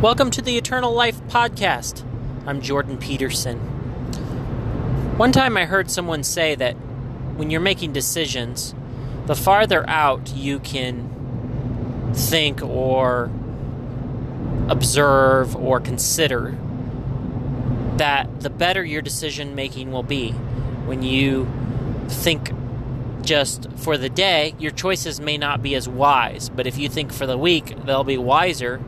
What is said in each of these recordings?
Welcome to the Eternal Life Podcast. I'm Jordan Peterson. One time I heard someone say that when you're making decisions, the farther out you can think or observe or consider, that the better your decision making will be. When you think just for the day, your choices may not be as wise, but if you think for the week, they'll be wiser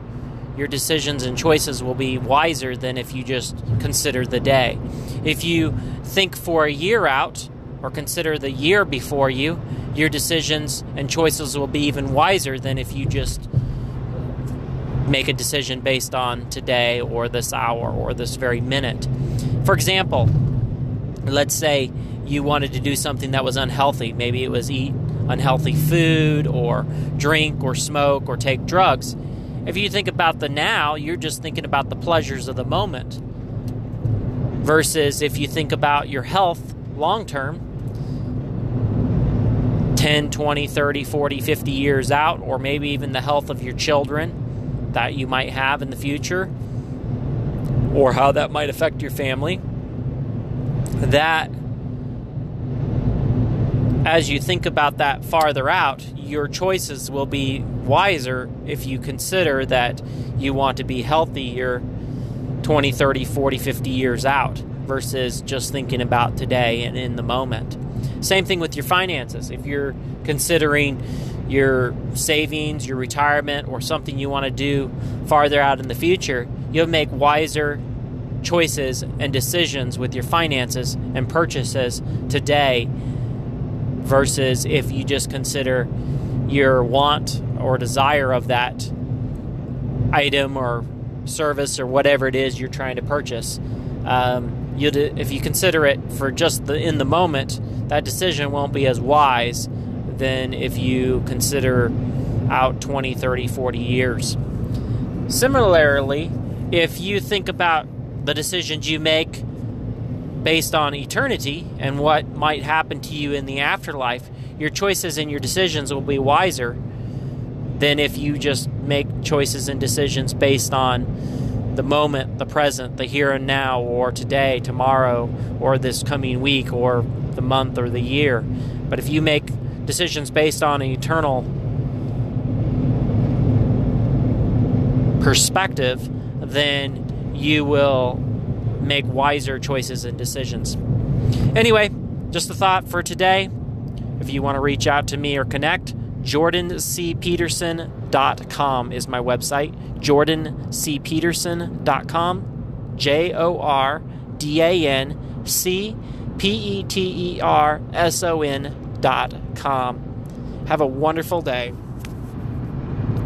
your decisions and choices will be wiser than if you just consider the day. If you think for a year out or consider the year before you, your decisions and choices will be even wiser than if you just make a decision based on today or this hour or this very minute. For example, let's say you wanted to do something that was unhealthy. Maybe it was eat unhealthy food or drink or smoke or take drugs if you think about the now, you're just thinking about the pleasures of the moment. Versus if you think about your health long term, 10, 20, 30, 40, 50 years out, or maybe even the health of your children that you might have in the future, or how that might affect your family, that as you think about that farther out, your choices will be wiser if you consider that you want to be healthier 20, 30, 40, 50 years out versus just thinking about today and in the moment. Same thing with your finances. If you're considering your savings, your retirement, or something you want to do farther out in the future, you'll make wiser choices and decisions with your finances and purchases today versus if you just consider your want or desire of that item or service or whatever it is you're trying to purchase. Um, you if you consider it for just the in the moment, that decision won't be as wise than if you consider out 20, 30, 40 years. Similarly, if you think about the decisions you make based on eternity and what might happen to you in the afterlife, your choices and your decisions will be wiser than if you just make choices and decisions based on the moment, the present, the here and now, or today, tomorrow, or this coming week, or the month, or the year. But if you make decisions based on an eternal perspective, then you will make wiser choices and decisions. Anyway, just a thought for today. If you want to reach out to me or connect, jordancpeterson.com is my website. jordancpeterson.com. J O R D A N C P E T E R S O N dot com. Have a wonderful day.